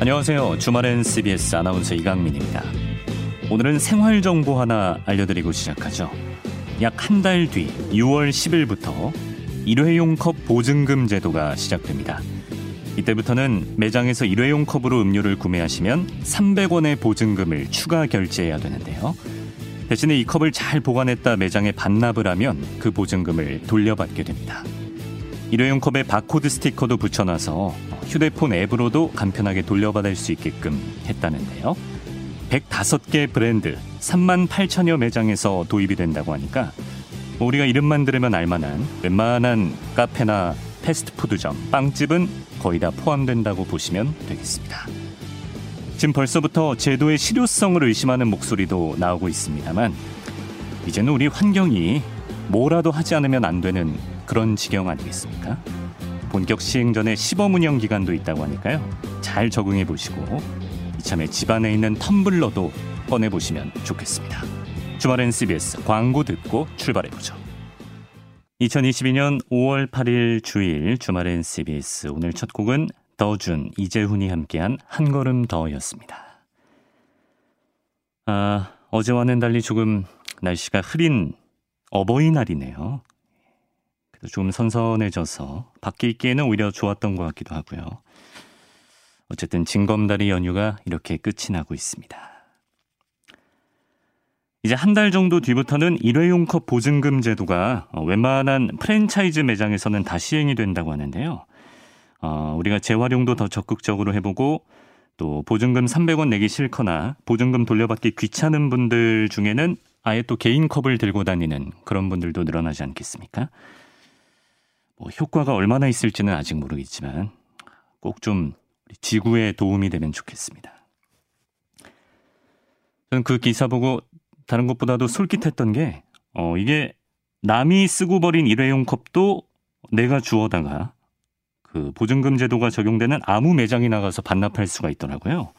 안녕하세요. 주말엔 CBS 아나운서 이강민입니다. 오늘은 생활 정보 하나 알려드리고 시작하죠. 약 한 달 뒤 6월 10일부터 일회용 컵 보증금 제도가 시작됩니다. 이때부터는 매장에서 일회용 컵으로 음료를 구매하시면 300원의 보증금을 추가 결제해야 되는데요. 대신에 이 컵을 잘 보관했다 매장에 반납을 하면 그 보증금을 돌려받게 됩니다. 일회용 컵에 바코드 스티커도 붙여놔서 휴대폰 앱으로도 간편하게 돌려받을 수 있게끔 했다는데요. 105개 브랜드 3만 8천여 매장에서 도입이 된다고 하니까 뭐 우리가 이름만 들으면 알만한 웬만한 카페나 패스트푸드점, 빵집은 거의 다 포함된다고 보시면 되겠습니다. 지금 벌써부터 제도의 실효성을 의심하는 목소리도 나오고 있습니다만 이제는 우리 환경이 뭐라도 하지 않으면 안 되는 그런 지경 아니겠습니까? 본격 시행 전에 시범 운영 기간도 있다고 하니까요. 잘 적응해 보시고 이참에 집안에 있는 텀블러도 꺼내 보시면 좋겠습니다. 주말엔 CBS 광고 듣고 출발해 보죠. 2022년 5월 8일 주일 주말엔 CBS 오늘 첫 곡은 더준 이재훈이 함께한 한 걸음 더였습니다. 아 어제와는 달리 조금 날씨가 흐린 어버이날이네요. 좀 선선해져서 밖에 있기에는 오히려 좋았던 것 같기도 하고요. 어쨌든 징검다리 연휴가 이렇게 끝이 나고 있습니다. 이제 한 달 정도 뒤부터는 일회용 컵 보증금 제도가 웬만한 프랜차이즈 매장에서는 다 시행이 된다고 하는데요. 어, 우리가 재활용도 더 적극적으로 해보고 또 보증금 300원 내기 싫거나 보증금 돌려받기 귀찮은 분들 중에는 아예 또 개인 컵을 들고 다니는 그런 분들도 늘어나지 않겠습니까? 뭐 효과가 얼마나 있을지는 아직 모르겠지만 꼭 좀 지구에 도움이 되면 좋겠습니다. 저는 그 기사 보고 다른 것보다도 솔깃했던 게 어, 이게 남이 쓰고 버린 일회용 컵도 내가 주워다가 그 보증금 제도가 적용되는 아무 매장이 나가서 반납할 수가 있더라고요.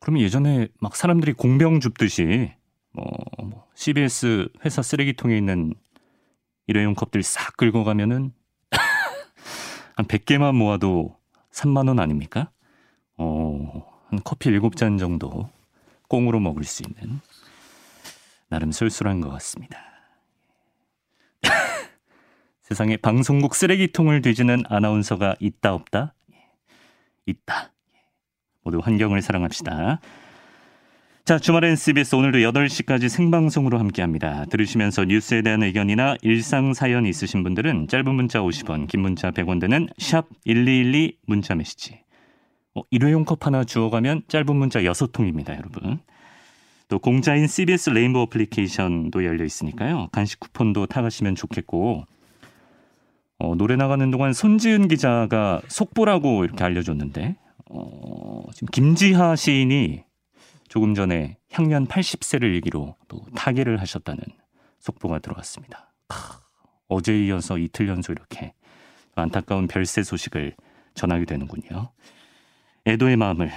그러면 예전에 막 사람들이 공병 줍듯이 뭐 CBS 회사 쓰레기통에 있는 일회용 컵들 싹 긁어 가면은 한 100개만 모아도 3만 원 아닙니까? 어, 한 커피 7잔 정도 꽁으로 먹을 수 있는 나름 쏠쏠한 것 같습니다. 세상에 방송국 쓰레기통을 뒤지는 아나운서가 있다 없다? 있다. 모두 환경을 사랑합시다. 자, 주말엔 CBS 오늘도 8시까지 생방송으로 함께합니다. 들으시면서 뉴스에 대한 의견이나 일상 사연 있으신 분들은 짧은 문자 50원, 긴 문자 100원 드는 샵 1212 문자 메시지. 어, 일회용 컵 하나 주워가면 짧은 문자 6통입니다, 여러분. 또 공짜인 CBS 레인보우 어플리케이션도 열려 있으니까요. 간식 쿠폰도 타가시면 좋겠고 어, 노래 나가는 동안 손지은 기자가 속보라고 이렇게 알려줬는데 어, 지금 김지하 시인이 조금 전에 향년 80세를 일기로 또 타계를 하셨다는 속보가 들어왔습니다. 어제에 이어서 이틀 연속 이렇게 안타까운 별세 소식을 전하게 되는군요. 애도의 마음을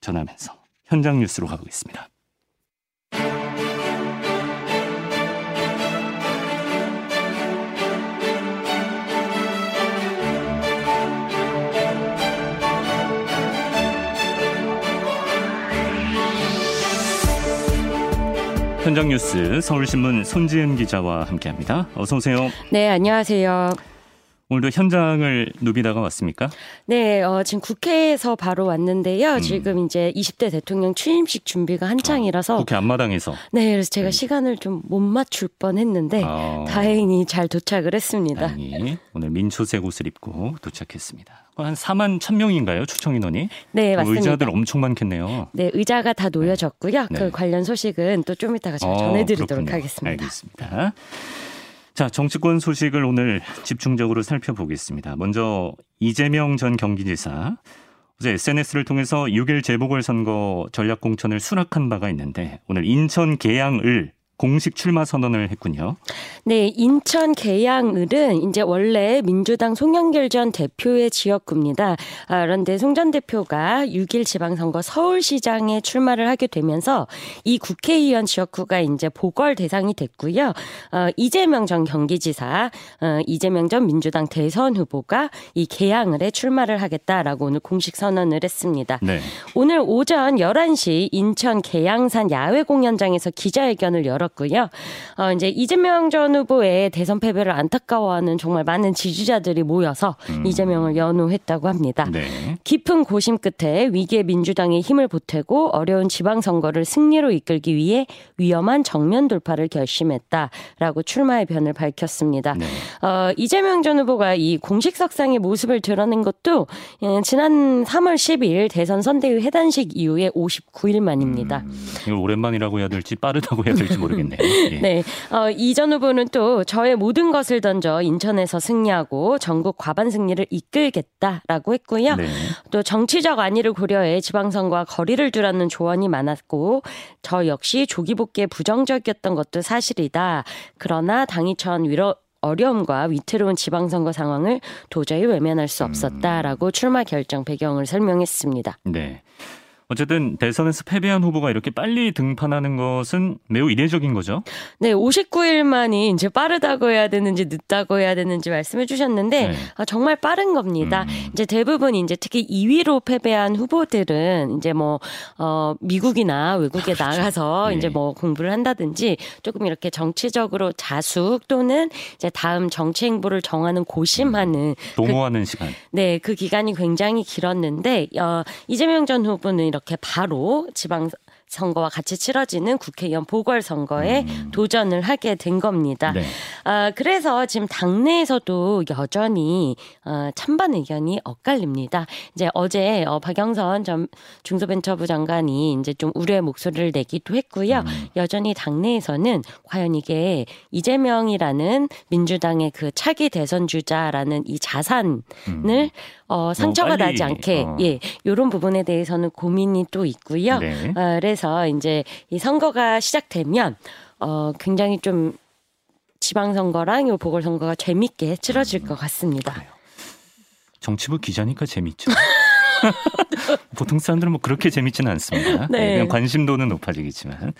전하면서 현장 뉴스로 가보겠습니다. 현장 뉴스 서울신문 손지은 기자와 함께합니다. 어서 오세요. 네, 안녕하세요. 오늘도 현장을 누비다가 왔습니까? 네, 어, 지금 국회에서 바로 왔는데요. 음. 지금 이제 20대 대통령 취임식 준비가 한창이라서 아, 국회 앞마당에서. 네, 그래서 제가 네. 시간을 좀 못 맞출 뻔했는데 아. 다행히 잘 도착을 했습니다. 다행히 오늘 민초색 옷을 입고 도착했습니다. 한 4만 1,000명인가요? 초청 인원이? 네, 맞습니다. 의자들 엄청 많겠네요. 네, 의자가 다 놓여졌고요. 네. 그 관련 소식은 또 좀 이따가 제가 어, 전해드리도록 그렇군요. 하겠습니다. 알겠습니다. 자, 정치권 소식을 오늘 집중적으로 살펴보겠습니다. 먼저 이재명 전 경기지사 어제 SNS를 통해서 6일 재보궐선거 전략공천을 수락한 바가 있는데 오늘 인천 계양을 공식 출마 선언을 했군요. 네, 인천 계양을은 이제 원래 민주당 송영길 전 대표의 지역구입니다. 아, 그런데 송 전 대표가 6일 지방선거 서울시장에 출마를 하게 되면서 이 국회의원 지역구가 이제 보궐 대상이 됐고요. 어, 이재명 전 경기지사, 어, 이재명 전 민주당 대선 후보가 이 계양을에 출마를 하겠다라고 오늘 공식 선언을 했습니다. 네. 오늘 오전 11시 인천 계양산 야외 공연장에서 기자회견을 열었 고요. 어, 이제 이재명 전 후보의 대선 패배를 안타까워하는 정말 많은 지지자들이 모여서 음. 이재명을 연호했다고 합니다. 네. 깊은 고심 끝에 위기의 민주당의 힘을 보태고 어려운 지방선거를 승리로 이끌기 위해 위험한 정면 돌파를 결심했다라고 출마의 변을 밝혔습니다. 네. 어, 이재명 전 후보가 이 공식 석상의 모습을 드러낸 것도 예, 지난 3월 10일 대선 선대위 해단식 이후에 59일 만입니다. 음, 이걸 오랜만이라고 해야 될지 빠르다고 해야 될지 모르겠 네요. 예. 네. 어, 이전 후보는 또 저의 모든 것을 던져 인천에서 승리하고 전국 과반 승리를 이끌겠다라고 했고요. 네. 또 정치적 안위를 고려해 지방선거와 거리를 두라는 조언이 많았고 저 역시 조기 복귀에 부정적이었던 것도 사실이다. 그러나 당이 천 위로 어려움과 위태로운 지방선거 상황을 도저히 외면할 수 없었다라고 출마 결정 배경을 설명했습니다. 네. 어쨌든 대선에서 패배한 후보가 이렇게 빨리 등판하는 것은 매우 이례적인 거죠. 네, 59일만이 이제 빠르다고 해야 되는지 늦다고 해야 되는지 말씀해 주셨는데 네. 아, 정말 빠른 겁니다. 음. 이제 대부분 이제 특히 2위로 패배한 후보들은 이제 뭐 어, 미국이나 외국에 그렇죠. 나가서 네. 이제 뭐 공부를 한다든지 조금 이렇게 정치적으로 자숙 또는 이제 다음 정치 행보를 정하는 고심하는 음. 도모하는 그, 시간. 네, 그 기간이 굉장히 길었는데 어, 이재명 전 후보는 이렇게 바로 지방 선거와 같이 치러지는 국회의원 보궐선거에 음. 도전을 하게 된 겁니다. 네. 아, 그래서 지금 당내에서도 여전히 어, 찬반 의견이 엇갈립니다. 이제 어제 어, 박영선 전 중소벤처부 장관이 이제 좀 우려의 목소리를 내기도 했고요. 음. 여전히 당내에서는 과연 이게 이재명이라는 민주당의 그 차기 대선 주자라는 이 자산을 음. 어, 상처가 나지 않게 어. 예 이런 부분에 대해서는 고민이 또 있고요. 네. 어, 그래서 이제 이 선거가 시작되면 어, 굉장히 좀 지방선거랑 이 보궐선거가 재밌게 치러질 것 같습니다. 그래요. 정치부 기자니까 재밌죠. 보통 사람들은 뭐 그렇게 재밌지는 않습니다. 네. 네. 그냥 관심도는 높아지겠지만.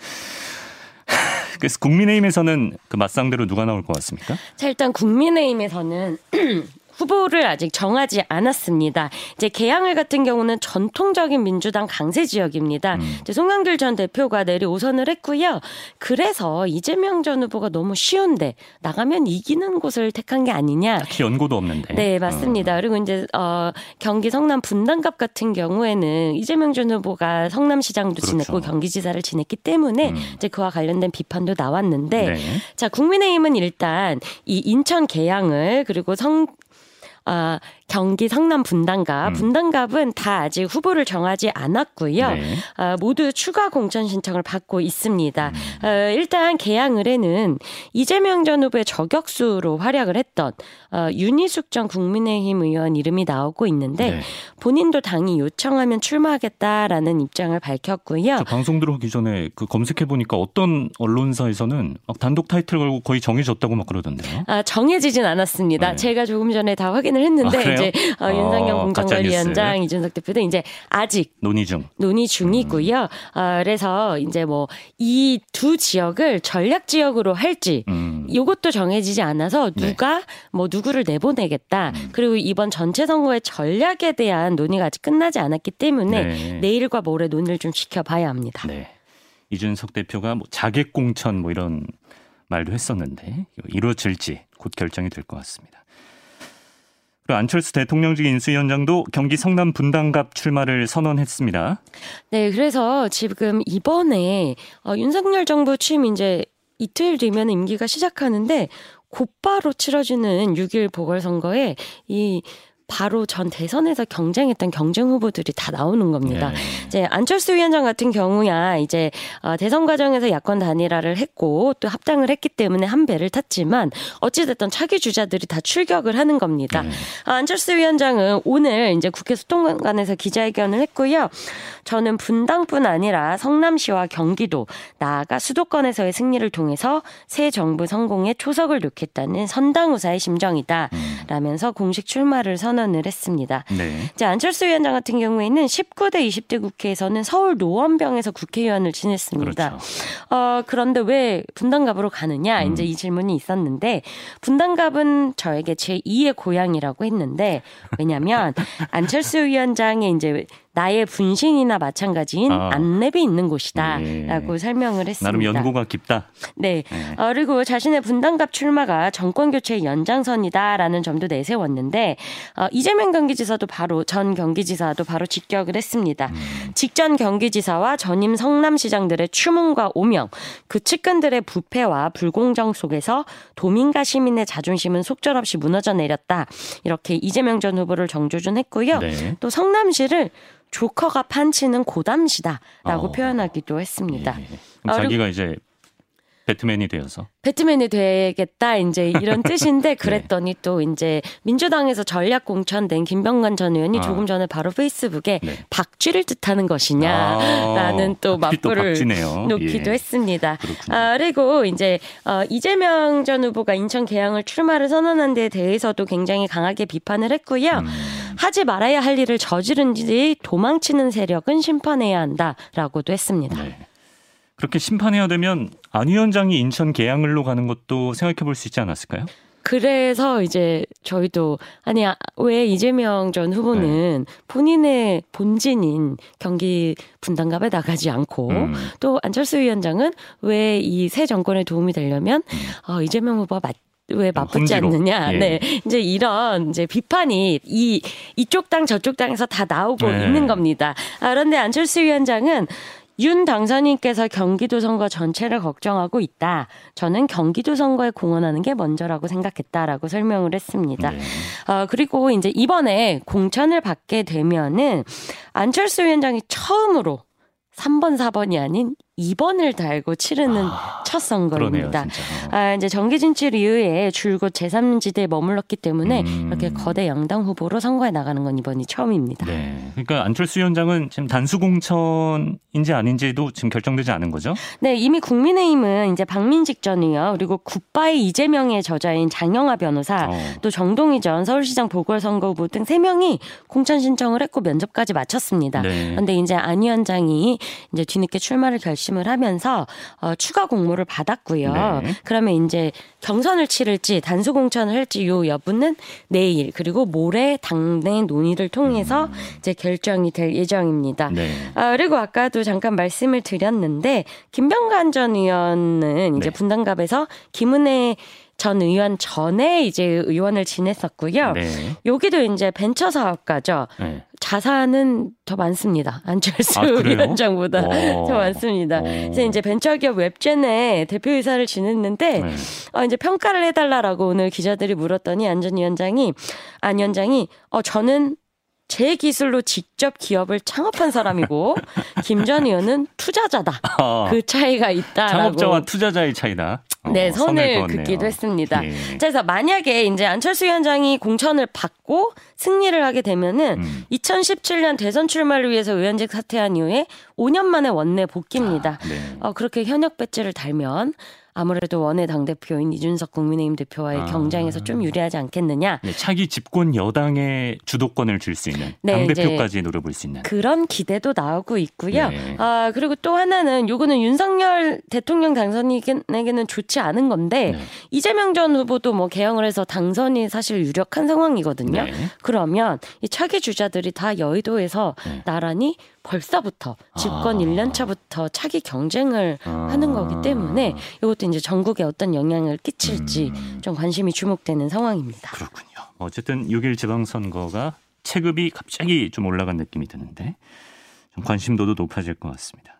그래서 국민의힘에서는 그 맞상대로 누가 나올 것 같습니까? 자, 일단 국민의힘에서는 후보를 아직 정하지 않았습니다. 이제 개항을 같은 경우는 전통적인 민주당 강세 지역입니다. 음. 이제 송영길 전 대표가 내리 오선을 했고요. 그래서 이재명 전 후보가 너무 쉬운데 나가면 이기는 곳을 택한 게 아니냐. 딱히 연고도 없는데. 네, 맞습니다. 어. 그리고 이제 어, 경기 성남 분당갑 같은 경우에는 이재명 전 후보가 성남시장도 그렇죠. 지냈고 경기지사를 지냈기 때문에 음. 이제 그와 관련된 비판도 나왔는데 네. 자 국민의힘은 일단 이 인천 개항을 그리고 성 아, 경기 성남 분당갑, 음. 분당갑은 다 아직 후보를 정하지 않았고요. 네. 아, 모두 추가 공천 신청을 받고 있습니다. 음. 어, 일단 개항 을에는 이재명 전 후보의 저격수로 활약을 했던 어, 윤희숙 전 국민의힘 의원 이름이 나오고 있는데 네. 본인도 당이 요청하면 출마하겠다라는 입장을 밝혔고요. 방송 들어오기 전에 그 검색해 보니까 어떤 언론사에서는 막 단독 타이틀 걸고 거의 정해졌다고 막 그러던데요. 아, 정해지진 않았습니다. 네. 제가 조금 전에 다 확인을 했는데 아, 이제 어, 어, 윤상경 공정관리위원장 이준석 대표도 이제 아직 논의 중 논의 중이고요. 음. 어, 그래서 이제 뭐 이 두 지역을 전략 지역으로 할지 음. 이것도 정해지지 않아서 네. 누가 네. 뭐 누구를 내보내겠다. 음. 그리고 이번 전체 선거의 전략에 대한 논의가 아직 끝나지 않았기 때문에 네. 내일과 모레 논의를 좀 지켜봐야 합니다. 네. 이준석 대표가 뭐 자객 공천 뭐 이런 말도 했었는데 이루어질지 곧 결정이 될 것 같습니다. 안철수 대통령직 인수위원장도 경기 성남 분당갑 출마를 선언했습니다. 네, 그래서 지금 이번에 어, 윤석열 정부 취임 이제 이틀 뒤면 임기가 시작하는데 곧바로 치러지는 6일 보궐선거에 이 바로 전 대선에서 경쟁했던 경쟁 후보들이 다 나오는 겁니다. 네. 이제 안철수 위원장 같은 경우야 이제 어, 대선 과정에서 야권 단일화를 했고 또 합당을 했기 때문에 한 배를 탔지만 어찌됐든 차기 주자들이 다 출격을 하는 겁니다. 네. 안철수 위원장은 오늘 이제 국회 소통관에서 기자회견을 했고요. 저는 분당뿐 아니라 성남시와 경기도 나아가 수도권에서의 승리를 통해서 새 정부 성공에 초석을 놓겠다는 선당우사의 심정이다. 음. 라면서 공식 출마를 선언을 했습니다. 네. 이제 안철수 위원장 같은 경우에는 19대 20대 국회에서는 서울 노원병에서 국회의원을 지냈습니다. 그렇죠. 어, 그런데 왜 분당갑으로 가느냐? 음. 이제 이 질문이 있었는데 분당갑은 저에게 제 2의 고향이라고 했는데 왜냐면 안철수 위원장의 이제 나의 분신이나 마찬가지인 아. 안랩이 있는 곳이다라고 예. 설명을 했습니다. 나름 연고가 깊다. 네. 예. 어, 그리고 자신의 분당갑 출마가 정권 교체의 연장선이다라는 점도 내세웠는데 어, 이재명 경기지사도 바로 전 경기지사도 바로 직격을 했습니다. 음. 직전 경기지사와 전임 성남시장들의 추문과 오명, 그 측근들의 부패와 불공정 속에서 도민과 시민의 자존심은 속절없이 무너져 내렸다. 이렇게 이재명 전 후보를 정조준했고요. 네. 또 성남시를 조커가 판치는 고담시다라고 어. 표현하기도 했습니다. 예. 그럼 자기가 이제 배트맨이 되어서 배트맨이 되겠다 이제 이런 뜻인데 네. 그랬더니 네. 또 이제 민주당에서 전략 공천된 김병관 전 의원이 아. 조금 전에 바로 페이스북에 네. 박쥐를 뜻하는 것이냐라는 아. 또 맞불을 또 놓기도 예. 했습니다. 아, 그리고 이제 어, 이재명 전 후보가 인천 개항을 출마를 선언한 데 대해서도 굉장히 강하게 비판을 했고요. 음. 하지 말아야 할 일을 저지른 뒤 도망치는 세력은 심판해야 한다라고도 했습니다. 네. 그렇게 심판해야 되면 안 위원장이 인천 계양을로 가는 것도 생각해 볼 수 있지 않았을까요? 그래서 이제 저희도 아니 아, 왜 이재명 전 후보는 네. 본인의 본진인 경기 분당갑에 나가지 않고 음. 또 안철수 위원장은 왜 이 새 정권에 도움이 되려면 음. 어, 이재명 후보가 맞, 왜 맞붙지 않느냐. 예. 네. 이제 이런 이제 비판이 이 이쪽 당 저쪽 당에서 다 나오고 네. 있는 겁니다. 아, 그런데 안철수 위원장은 윤 당선인께서 경기도 선거 전체를 걱정하고 있다. 저는 경기도 선거에 공헌하는 게 먼저라고 생각했다라고 설명을 했습니다. 네. 어, 그리고 이제 이번에 공천을 받게 되면은 안철수 위원장이 처음으로 3번, 4번이 아닌 2번을 달고 치르는 아, 첫 선거입니다. 그러네요, 아, 이제 정기 진출 이후에 줄곧 제3지대에 머물렀기 때문에 음. 이렇게 거대 양당 후보로 선거에 나가는 건 이번이 처음입니다. 네. 그러니까 안철수 위원장은 지금 단수 공천인지 아닌지도 지금 결정되지 않은 거죠? 네, 이미 국민의힘은 이제 박민직 전 의원 그리고 굿바이 이재명의 저자인 장영아 변호사 어. 또 정동희 전 서울시장 보궐선거 후보 등 3명이 공천 신청을 했고 면접까지 마쳤습니다. 네. 그런데 이제 안 위원장이 이제 뒤늦게 출마를 결심 결심을 하면서 어, 추가 공모를 받았고요. 네. 그러면 이제 경선을 치를지 단수 공천을 할지 요 여부는 내일 그리고 모레 당내 논의를 통해서 음. 이제 결정이 될 예정입니다. 네. 아, 그리고 아까도 잠깐 말씀을 드렸는데 김병관 전 의원은 이제 네. 분당갑에서 김은혜 전 의원 전에 이제 의원을 지냈었고요. 네. 여기도 이제 벤처 사업가죠. 네. 자산은 더 많습니다. 안철수 아, 위원장보다 어. 더 많습니다. 오. 어. 그래서 이제 벤처기업 웹젠의 대표이사를 지냈는데 네. 어, 이제 평가를 해달라라고 오늘 기자들이 물었더니 안전 위원장이 안 위원장이 어 저는 제 기술로 직접 기업을 창업한 사람이고 김 전 의원은 투자자다. 어. 그 차이가 있다라고. 창업자와 투자자의 차이다. 어, 네, 선을 긋기도 했습니다. 예. 그래서 만약에 이제 안철수 위원장이 공천을 받고 승리를 하게 되면은 음. 2017년 대선 출마를 위해서 의원직 사퇴한 이후에 5년 만에 원내 복귀입니다. 아, 네. 어, 그렇게 현역 배지를 달면 아무래도 원내 당대표인 이준석 국민의힘 대표와의 아. 경쟁에서 좀 유리하지 않겠느냐. 네, 차기 집권 여당의 주도권을 줄 수 있는 네, 당대표까지 노려볼 수 있는 그런 기대도 나오고 있고요. 네. 아 그리고 또 하나는 요거는 윤석열 대통령 당선인에게는 좋지 않은 건데 네. 이재명 전 후보도 뭐 개혁을 해서 당선이 사실 유력한 상황이거든요. 네. 그러면 이 차기 주자들이 다 여의도에서 네. 나란히 벌써부터 집권 아. 1년 차부터 차기 경쟁을 아. 하는 거기 때문에 이것도 이제 전국에 어떤 영향을 끼칠지 음. 좀 관심이 주목되는 상황입니다. 그렇군요. 어쨌든 6일 지방선거가 체급이 갑자기 좀 올라간 느낌이 드는데 좀 관심도도 높아질 것 같습니다.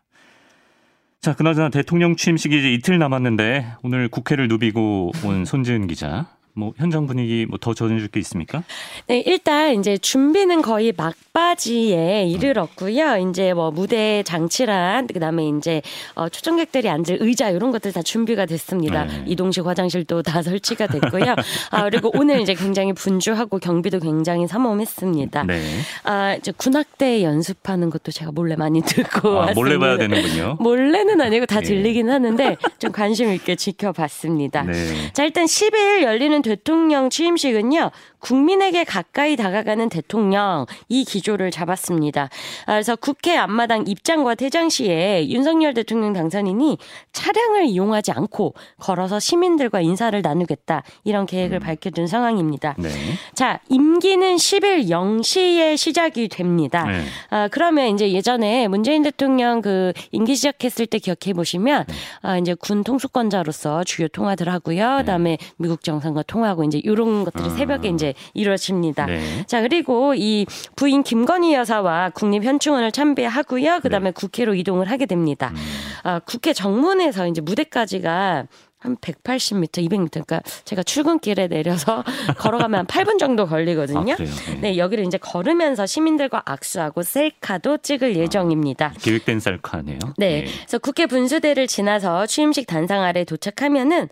자, 그나저나 대통령 취임식이 이제 이틀 남았는데 오늘 국회를 누비고 온 손지은 기자 뭐 현장 분위기 뭐 더 전해줄 게 있습니까? 네, 일단 이제 준비는 거의 막바지에 이르렀고요. 이제 뭐 무대 장치란 그다음에 이제 어, 초청객들이 앉을 의자 이런 것들 다 준비가 됐습니다. 네. 이동식 화장실도 다 설치가 됐고요. 아, 그리고 오늘 이제 굉장히 분주하고 경비도 굉장히 삼엄했습니다. 네. 아, 이제 군악대 연습하는 것도 제가 몰래 많이 듣고 아, 왔습니다. 몰래 봐야 되는군요. 몰래는 아니고 다 네. 들리긴 하는데 좀 관심 있게 지켜봤습니다. 네. 자, 일단 10일 열리는 대통령 취임식은요. 국민에게 가까이 다가가는 대통령 이 기조를 잡았습니다. 아, 그래서 국회 앞마당 입장과 퇴장 시에 윤석열 대통령 당선인이 차량을 이용하지 않고 걸어서 시민들과 인사를 나누겠다 이런 계획을 음. 밝혀둔 상황입니다. 네. 자 임기는 10일 0시에 시작이 됩니다. 네. 아, 그러면 이제 예전에 문재인 대통령 그 임기 시작했을 때 기억해 보시면 네. 아, 이제 군 통수권자로서 주요 통화들 하고요. 그다음에 미국 정상과 통화하고 이제 이런 것들이 아. 새벽에 이제 이루어집니다. 네. 자 그리고 이 부인 김건희 여사와 국립현충원을 참배하고요. 그다음에 네. 국회로 이동을 하게 됩니다. 음. 아, 국회 정문에서 이제 무대까지가 한 180m, 200m. 그러니까 제가 출근길에 내려서 걸어가면 한 8분 정도 걸리거든요. 아, 네. 네. 여기를 이제 걸으면서 시민들과 악수하고 셀카도 찍을 예정입니다. 아, 계획된 셀카네요. 네. 네. 그래서 국회 분수대를 지나서 취임식 단상 아래 도착하면은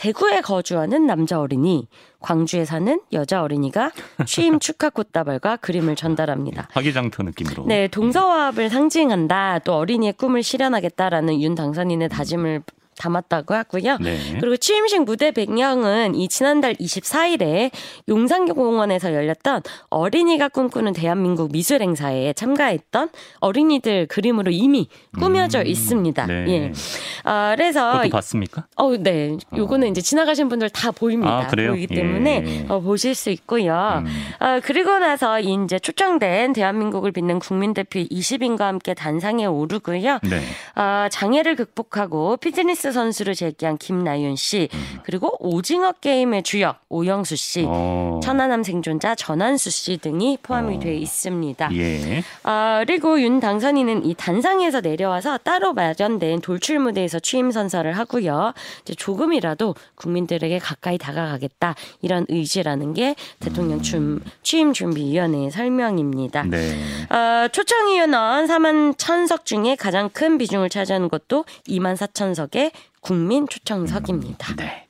대구에 거주하는 남자 어린이, 광주에 사는 여자 어린이가 취임 축하 꽃다발과 그림을 전달합니다. 화기장터 느낌으로. 네, 동서화합을 상징한다. 또 어린이의 꿈을 실현하겠다라는 윤 당선인의 다짐을 담았다고 하고요. 네. 그리고 취임식 무대 배경은 이 지난달 24일에 용산공원에서 열렸던 어린이가 꿈꾸는 대한민국 미술 행사에 참가했던 어린이들 그림으로 이미 꾸며져 음. 있습니다. 네. 예. 아, 그래서 봤습니까? 어, 네. 요거는 어. 이제 지나가신 분들 다 보입니다. 아, 그래요? 보이기 때문에 예. 어, 보실 수 있고요. 음. 아, 그리고 나서 이제 초청된 대한민국을 빛낸 국민 대표 20인과 함께 단상에 오르고요. 네. 아, 장애를 극복하고 피트니스 선수를 제기한 김나윤 씨, 음. 그리고 오징어 게임의 주역 오영수 씨, 어. 천안함 생존자 전한수 씨 등이 포함이 어. 돼 있습니다. 예. 아, 그리고 윤 당선인은 이 단상에서 내려와서 따로 마련된 돌출 무대에서 취임 선서를 하고요. 이제 조금이라도 국민들에게 가까이 다가가겠다 이런 의지라는 게 대통령 음. 취임 준비위원회의 설명입니다. 네. 어, 초청위원원 4만 천석 중에 가장 큰 비중을 차지하는 것도 2만 4천 석의 국민 초청석입니다. 네.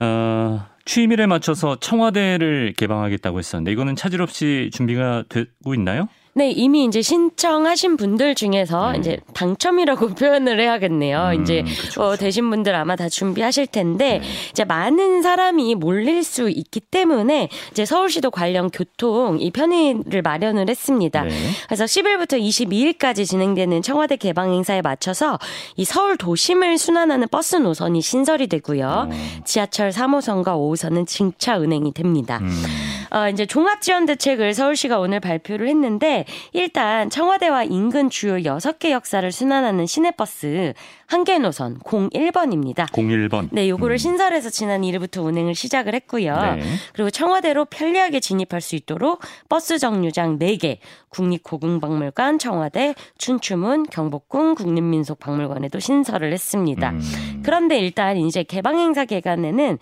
어, 취임일에 맞춰서 청와대를 개방하겠다고 했었는데 이거는 차질 없이 준비가 되고 있나요? 네, 이미 이제 신청하신 분들 중에서 네. 이제 당첨이라고 표현을 해야겠네요. 음, 이제 그쵸, 어, 되신 분들 아마 다 준비하실 텐데 네. 이제 많은 사람이 몰릴 수 있기 때문에 이제 서울시도 관련 교통 이 편의를 마련을 했습니다. 네. 그래서 10일부터 22일까지 진행되는 청와대 개방 행사에 맞춰서 이 서울 도심을 순환하는 버스 노선이 신설이 되고요. 음. 지하철 3호선과 5호선은 증차 운행이 됩니다. 음. 어, 이제 종합 지원 대책을 서울시가 오늘 발표를 했는데 일단 청와대와 인근 주요 6개 역사를 순환하는 시내버스 한개 노선 01번입니다. 01번. 네, 요거를 음. 신설해서 지난 1일부터 운행을 시작을 했고요. 네. 그리고 청와대로 편리하게 진입할 수 있도록 버스 정류장 4개, 국립고궁박물관, 청와대, 춘추문, 경복궁, 국립민속박물관에도 신설을 했습니다. 음. 그런데 일단 이제 개방 행사 기간에는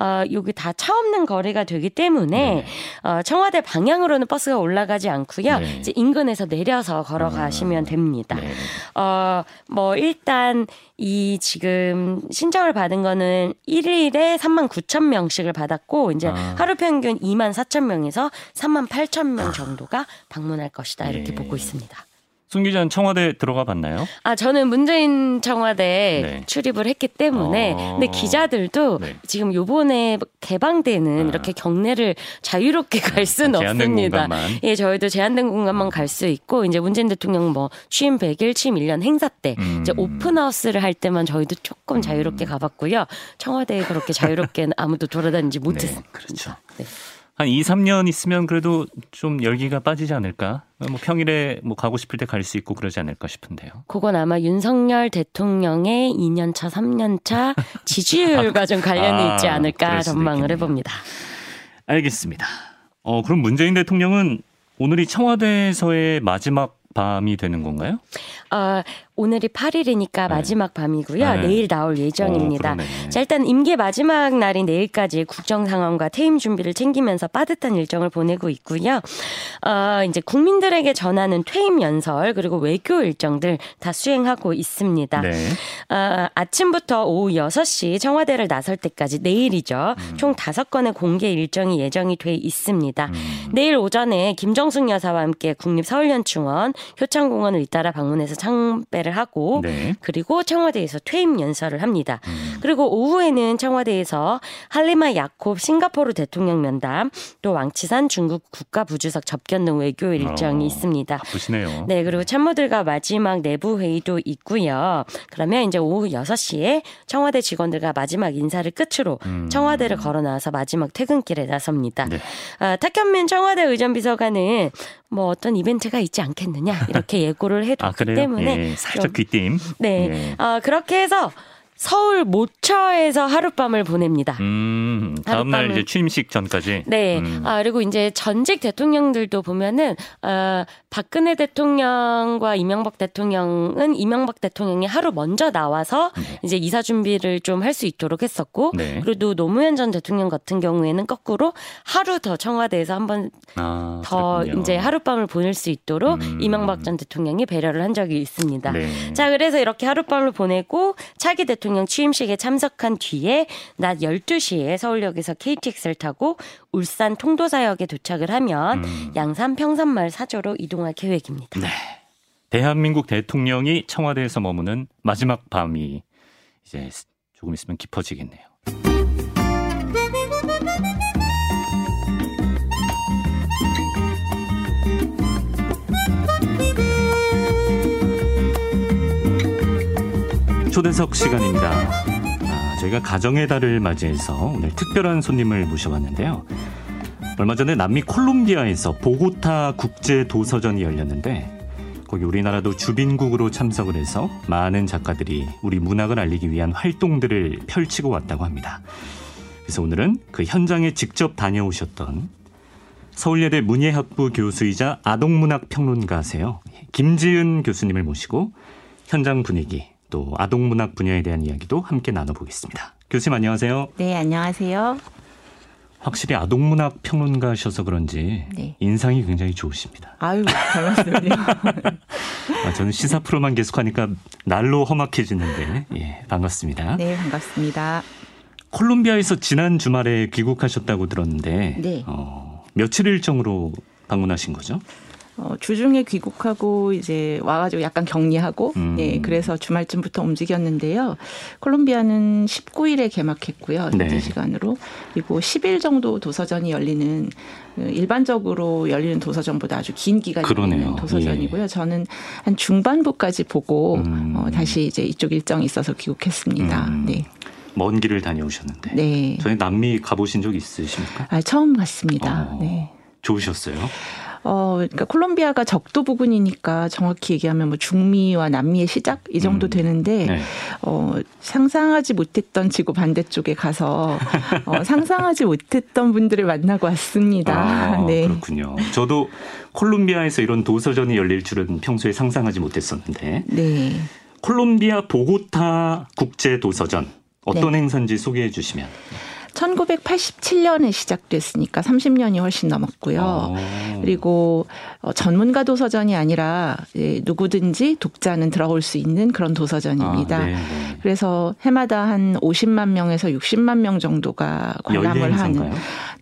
어, 여기 다 차 없는 거리가 되기 때문에 네. 어, 청와대 방향으로는 버스가 올라가지 않고요. 네. 이제 인근에서 내려서 걸어가시면 아, 됩니다. 네. 어, 뭐 일단 이 지금 신청을 받은 거는 1일에 3만 9천 명씩을 받았고 이제 아. 하루 평균 2만 4천 명에서 3만 8천 명 정도가 방문할 것이다 이렇게 네. 보고 있습니다. 손 기자는 청와대 들어가 봤나요? 아 저는 문재인 청와대 네. 출입을 했기 때문에 어... 근데 기자들도 네. 지금 요번에 개방되는 아... 이렇게 경내를 자유롭게 갈 수는 없습니다. 공간만. 예, 저희도 제한된 공간만 갈수 있고 이제 문재인 대통령 뭐 취임 100일 취임 1년 행사 때 음... 이제 오픈하우스를 할 때만 저희도 조금 자유롭게 음. 가봤고요. 청와대에 그렇게 자유롭게 아무도 돌아다니지 네, 못했습니다. 네, 그렇죠. 네. 한 2, 3년 있으면 그래도 좀 열기가 빠지지 않을까? 뭐 평일에 뭐 가고 싶을 때 갈 수 있고 그러지 않을까 싶은데요. 그건 아마 윤석열 대통령의 2년차, 3년차 지지율과 좀 관련이 아, 있지 않을까 전망을 해봅니다. 알겠습니다. 어, 그럼 문재인 대통령은 오늘이 청와대에서의 마지막 밤이 되는 건가요? 어, 오늘이 8일이니까 마지막 밤이고요. 내일 나올 예정입니다. 오, 자, 일단 임기 마지막 날인 내일까지 국정 상황과 퇴임 준비를 챙기면서 빠듯한 일정을 보내고 있고요. 어, 이제 국민들에게 전하는 퇴임 연설 그리고 외교 일정들 다 수행하고 있습니다. 네. 어, 아침부터 오후 6시 청와대를 나설 때까지 내일이죠. 음. 총 5건의 공개 일정이 예정이 돼 있습니다. 음. 내일 오전에 김정숙 여사와 함께 국립서울연충원 효창공원을 잇따라 방문해서 창배를 하고 네. 그리고 청와대에서 퇴임 연설을 합니다. 음. 그리고 오후에는 청와대에서 할리마 야콥 싱가포르 대통령 면담 또 왕치산 중국 국가부주석 접견 등 외교 일정이 어, 있습니다. 바쁘시네요. 네, 그리고 참모들과 마지막 내부 회의도 있고요. 그러면 이제 오후 6시에 청와대 직원들과 마지막 인사를 끝으로 음. 청와대를 걸어 나와서 마지막 퇴근길에 나섭니다. 네. 아, 탁현민 청와대 의전비서관은 뭐 어떤 이벤트가 있지 않겠느냐 이렇게 예고를 해뒀기 아, 때문에 예, 살짝 귀띔. 네, 예. 아, 그렇게 해서 서울 모처에서 하룻밤을 보냅니다. 음, 다음날 이제 취임식 전까지. 네. 음. 아, 그리고 이제 전직 대통령들도 보면은, 어, 박근혜 대통령과 이명박 대통령은 이명박 대통령이 하루 먼저 나와서 네. 이제 이사 준비를 좀 할 수 있도록 했었고, 네. 그리고 노무현 전 대통령 같은 경우에는 거꾸로 하루 더 청와대에서 한번 아, 더. 이제 하룻밤을 보낼 수 있도록 음. 이명박 전 대통령이 배려를 한 적이 있습니다. 네. 자, 그래서 이렇게 하룻밤을 보내고 차기 대통령 대통령 취임식에 참석한 뒤에 낮 12시에 서울역에서 KTX를 타고 울산 통도사역에 도착을 하면 음. 양산 평산마을 사저로 이동할 계획입니다. 네. 대한민국 대통령이 청와대에서 머무는 마지막 밤이 이제 조금 있으면 깊어지겠네요. 초대석 시간입니다. 아, 저희가 가정의 달을 맞이해서 오늘 특별한 손님을 모셔봤는데요. 얼마 전에 남미 콜롬비아에서 보고타 국제 도서전이 열렸는데 거기 우리나라도 주빈국으로 참석을 해서 많은 작가들이 우리 문학을 알리기 위한 활동들을 펼치고 왔다고 합니다. 그래서 오늘은 그 현장에 직접 다녀오셨던 서울예대 문예학부 교수이자 아동문학 평론가세요. 김지은 교수님을 모시고 현장 분위기 또 아동 문학 분야에 대한 이야기도 함께 나눠보겠습니다. 교수님 안녕하세요. 네, 안녕하세요. 확실히 아동 문학 평론가셔서 그런지 네. 인상이 굉장히 좋으십니다. 아유, 반갑습니다. 아, 저는 시사 프로만 계속하니까 날로 험악해지는데 예, 반갑습니다. 네, 반갑습니다. 콜롬비아에서 지난 주말에 귀국하셨다고 들었는데 네. 어, 며칠 일정으로 방문하신 거죠? 어, 주중에 귀국하고 이제 와가지고 약간 격리하고 음. 예, 그래서 주말쯤부터 움직였는데요. 콜롬비아는 19일에 개막했고요. 현지 네. 시간으로 그리고 10일 정도 도서전이 열리는 그 일반적으로 열리는 도서전보다 아주 긴 기간이 있는 도서전이고요. 예. 저는 한 중반부까지 보고 음. 어, 다시 이제 이쪽 일정이 있어서 귀국했습니다. 음. 네. 먼 길을 다녀오셨는데. 네. 전에 남미 가보신 적 있으십니까? 아, 처음 갔습니다. 어, 네. 좋으셨어요? 어, 그러니까 콜롬비아가 적도 부근이니까 정확히 얘기하면 뭐 중미와 남미의 시작 이 정도 음. 되는데 네. 어, 상상하지 못했던 지구 반대쪽에 가서 어, 상상하지 못했던 분들을 만나고 왔습니다. 아, 네. 그렇군요. 저도 콜롬비아에서 이런 도서전이 열릴 줄은 평소에 상상하지 못했었는데. 네. 콜롬비아 보고타 국제 도서전 어떤 네. 행사인지 소개해 주시면. 1987년에 시작됐으니까 30년이 훨씬 넘었고요. 오. 그리고 어, 전문가 도서전이 아니라 누구든지 독자는 들어올 수 있는 그런 도서전입니다. 아, 네, 네. 그래서 해마다 한 50만 명에서 60만 명 정도가 관람을 하는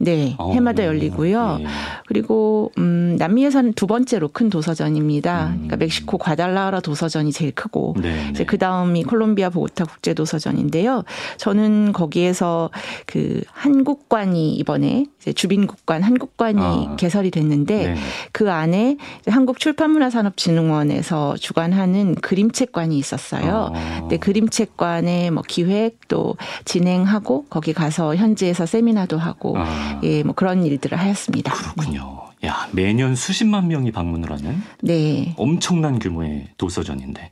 네, 오. 해마다 열리고요. 네. 그리고 음 남미에서는 두 번째로 큰 도서전입니다. 음. 그러니까 멕시코 과달라라 도서전이 제일 크고 네, 이제 네. 그다음이 콜롬비아 보고타 국제 도서전인데요. 저는 거기에서 그 한국관이 이번에 이제 주빈국관 한국관이 아. 개설이 됐는데 네. 그 안에 한국출판문화산업진흥원에서 주관하는 그림책관이 있었어요. 아. 근데 그림책관의 뭐 기획 또 진행하고 거기 가서 현지에서 세미나도 하고 아. 예, 뭐 그런 일들을 하였습니다. 그렇군요. 야, 매년 수십만 명이 방문을 하는 네. 엄청난 규모의 도서전인데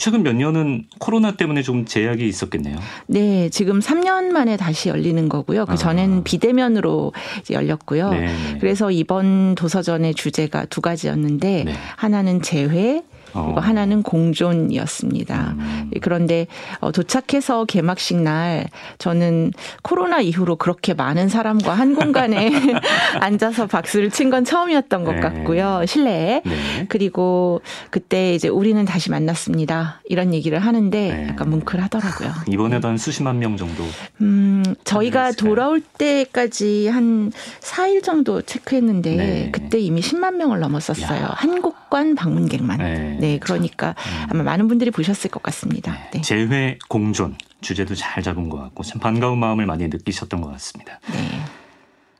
최근 몇 년은 코로나 때문에 좀 제약이 있었겠네요. 네, 지금 3년 만에 다시 열리는 거고요. 그 전에는 아. 비대면으로 열렸고요. 네, 네 그래서 이번 도서전의 주제가 두 가지였는데 네. 하나는 재회, 그리고 어. 하나는 공존이었습니다. 음. 그런데 어, 도착해서 개막식 날 저는 코로나 이후로 그렇게 많은 사람과 한 공간에 앉아서 박수를 친 건 처음이었던 것 네. 같고요. 실내에. 네. 그리고 그때 이제 우리는 다시 만났습니다. 이런 얘기를 하는데 네. 약간 뭉클하더라고요. 이번에도 한 수십만 명 정도. 음, 저희가 돌아올 때까지 한 4일 정도 체크했는데 네. 그때 이미 10만 명을 넘었었어요. 야. 한국관 방문객만. 네. 네, 그러니까 음. 아마 많은 분들이 보셨을 것 같습니다. 네. 네. 재회 공존 주제도 잘 잡은 것 같고 참 반가운 마음을 많이 느끼셨던 것 같습니다. 네.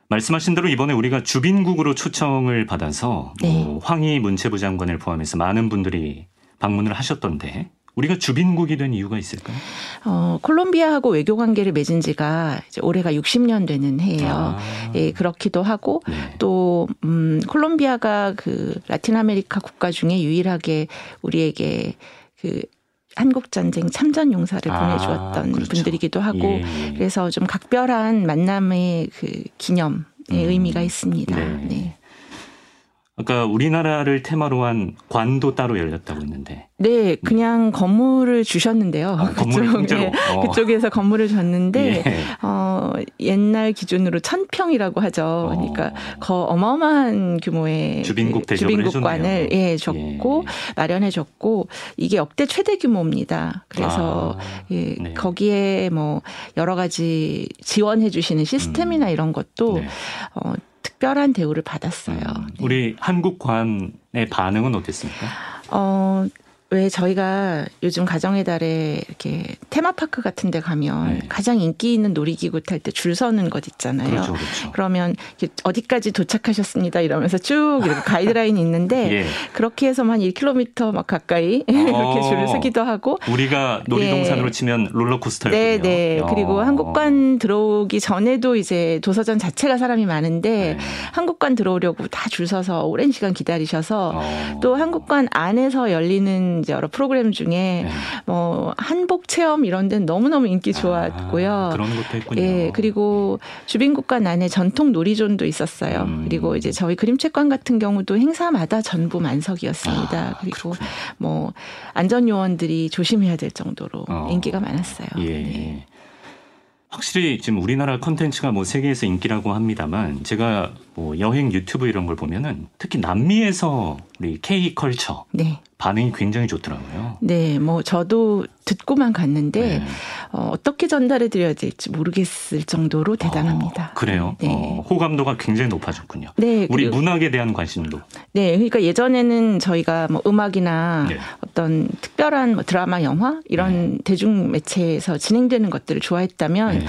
말씀하신 대로 이번에 우리가 주빈국으로 초청을 받아서 네. 뭐 황희 문체부 장관을 포함해서 많은 분들이 방문을 하셨던데 우리가 주빈국이 된 이유가 있을까요? 어, 콜롬비아하고 외교 관계를 맺은 지가 이제 올해가 60년 되는 해예요. 아. 예, 그렇기도 하고 네. 또 음, 콜롬비아가 그 라틴 아메리카 국가 중에 유일하게 우리에게 그 한국 전쟁 참전 용사를 아, 보내주었던 그렇죠. 분들이기도 하고 예, 예. 그래서 좀 각별한 만남의 그 기념의 음. 의미가 있습니다. 네. 네. 아까 우리나라를 테마로 한 관도 따로 열렸다고 했는데. 네, 그냥 건물을 주셨는데요. 아, 건물을 그쪽, 네, 어. 그쪽에서 건물을 줬는데 예. 어, 옛날 기준으로 천 평이라고 하죠. 그러니까 어. 거 어마어마한 규모의 주빈국 그 주빈국관을 예 줬고 예. 마련해 줬고 이게 역대 최대 규모입니다. 그래서 아, 예, 네. 거기에 뭐 여러 가지 지원해 주시는 시스템이나 음. 이런 것도 네. 어, 특별한 대우를 받았어요. 음, 우리 한국관의 반응은 어땠습니까? 어, 왜 저희가 요즘 가정의 달에 이렇게 테마파크 같은 데 가면 네. 가장 인기 있는 놀이기구 탈 때 줄 서는 것 있잖아요. 그렇죠, 그렇죠. 그러면 어디까지 도착하셨습니다 이러면서 쭉 이렇게 가이드라인이 있는데 예. 그렇게 해서 한 1km 막 가까이 어. 이렇게 줄을 서기도 하고 우리가 놀이동산으로 예. 치면 롤러코스터였군요. 네, 네. 어. 그리고 한국관 들어오기 전에도 이제 도서전 자체가 사람이 많은데 네. 한국관 들어오려고 다 줄 서서 오랜 시간 기다리셔서 어. 또 한국관 안에서 열리는 이제 여러 프로그램 중에 네. 뭐 한복 체험 이런 데는 너무너무 인기 좋았고요. 아, 그런 것도 했군요. 예, 그리고 주빈국관 안에 전통 놀이존도 있었어요. 음. 그리고 이제 저희 그림책관 같은 경우도 행사마다 전부 만석이었습니다. 아, 그리고 그렇구나. 뭐 안전 요원들이 조심해야 될 정도로 어. 인기가 많았어요. 예. 네. 확실히 지금 우리나라 컨텐츠가 뭐 세계에서 인기라고 합니다만 제가 뭐 여행 유튜브 이런 걸 보면은 특히 남미에서 우리 K 컬처 네. 반응이 굉장히 좋더라고요. 네, 뭐 저도 듣고만 갔는데 네. 어, 어떻게 전달해 드려야 될지 모르겠을 정도로 대단합니다. 어, 그래요? 네. 어, 호감도가 굉장히 높아졌군요. 네, 우리 문학에 대한 관심도. 네, 그러니까 예전에는 저희가 뭐 음악이나 네. 어떤 특별한 뭐 드라마, 영화 이런 네. 대중 매체에서 진행되는 것들을 좋아했다면 네.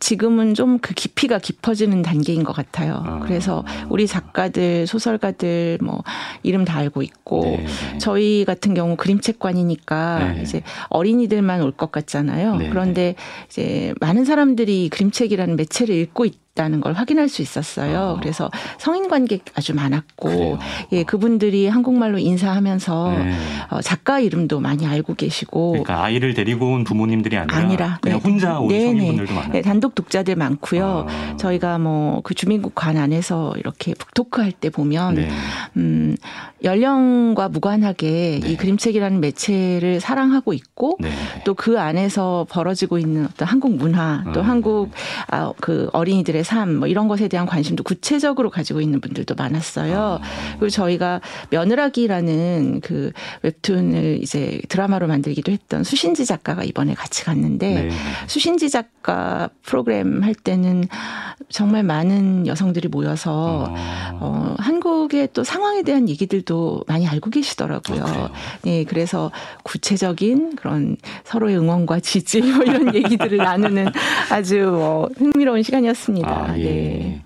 지금은 좀 그 깊이가 깊어지는 단계인 것 같아요. 아. 그래서 우리 작가들, 소설가들 뭐 이름 다 알고 있고 네. 저희 같은 경우 그림책관이니까 네. 이제 어린이들만 올 것 같잖아요. 네. 그런데 이제 많은 사람들이 그림책이라는 매체를 읽고 있 있다는 걸 확인할 수 있었어요. 어. 그래서 성인 관객 아주 많았고, 그래요. 예, 그분들이 한국말로 인사하면서 네. 어, 작가 이름도 많이 알고 계시고. 그러니까 아이를 데리고 온 부모님들이 아니라, 아니라 그냥 네. 혼자 온 네, 성인분들도 많아요. 네, 단독 독자들 많고요. 어. 저희가 뭐 그 주민국 관 안에서 이렇게 북토크 할 때 보면, 네. 음, 연령과 무관하게 이 네. 그림책이라는 매체를 사랑하고 있고, 네. 또그 안에서 벌어지고 있는 어떤 한국 문화, 또 음. 한국 아, 그 어린이들의 사람들의 삶, 뭐 이런 것에 대한 관심도 구체적으로 가지고 있는 분들도 많았어요. 아. 그리고 저희가 며느라기라는 그 웹툰을 이제 드라마로 만들기도 했던 수신지 작가가 이번에 같이 갔는데 네. 수신지 작가 프로그램 할 때는 정말 많은 여성들이 모여서 아. 어, 한국의 또 상황에 대한 얘기들도 많이 알고 계시더라고요. 아, 네, 그래서 구체적인 그런 서로의 응원과 지지 뭐 이런 얘기들을 나누는 아주 뭐 흥미로운 시간이었습니다. 아, 예. 네.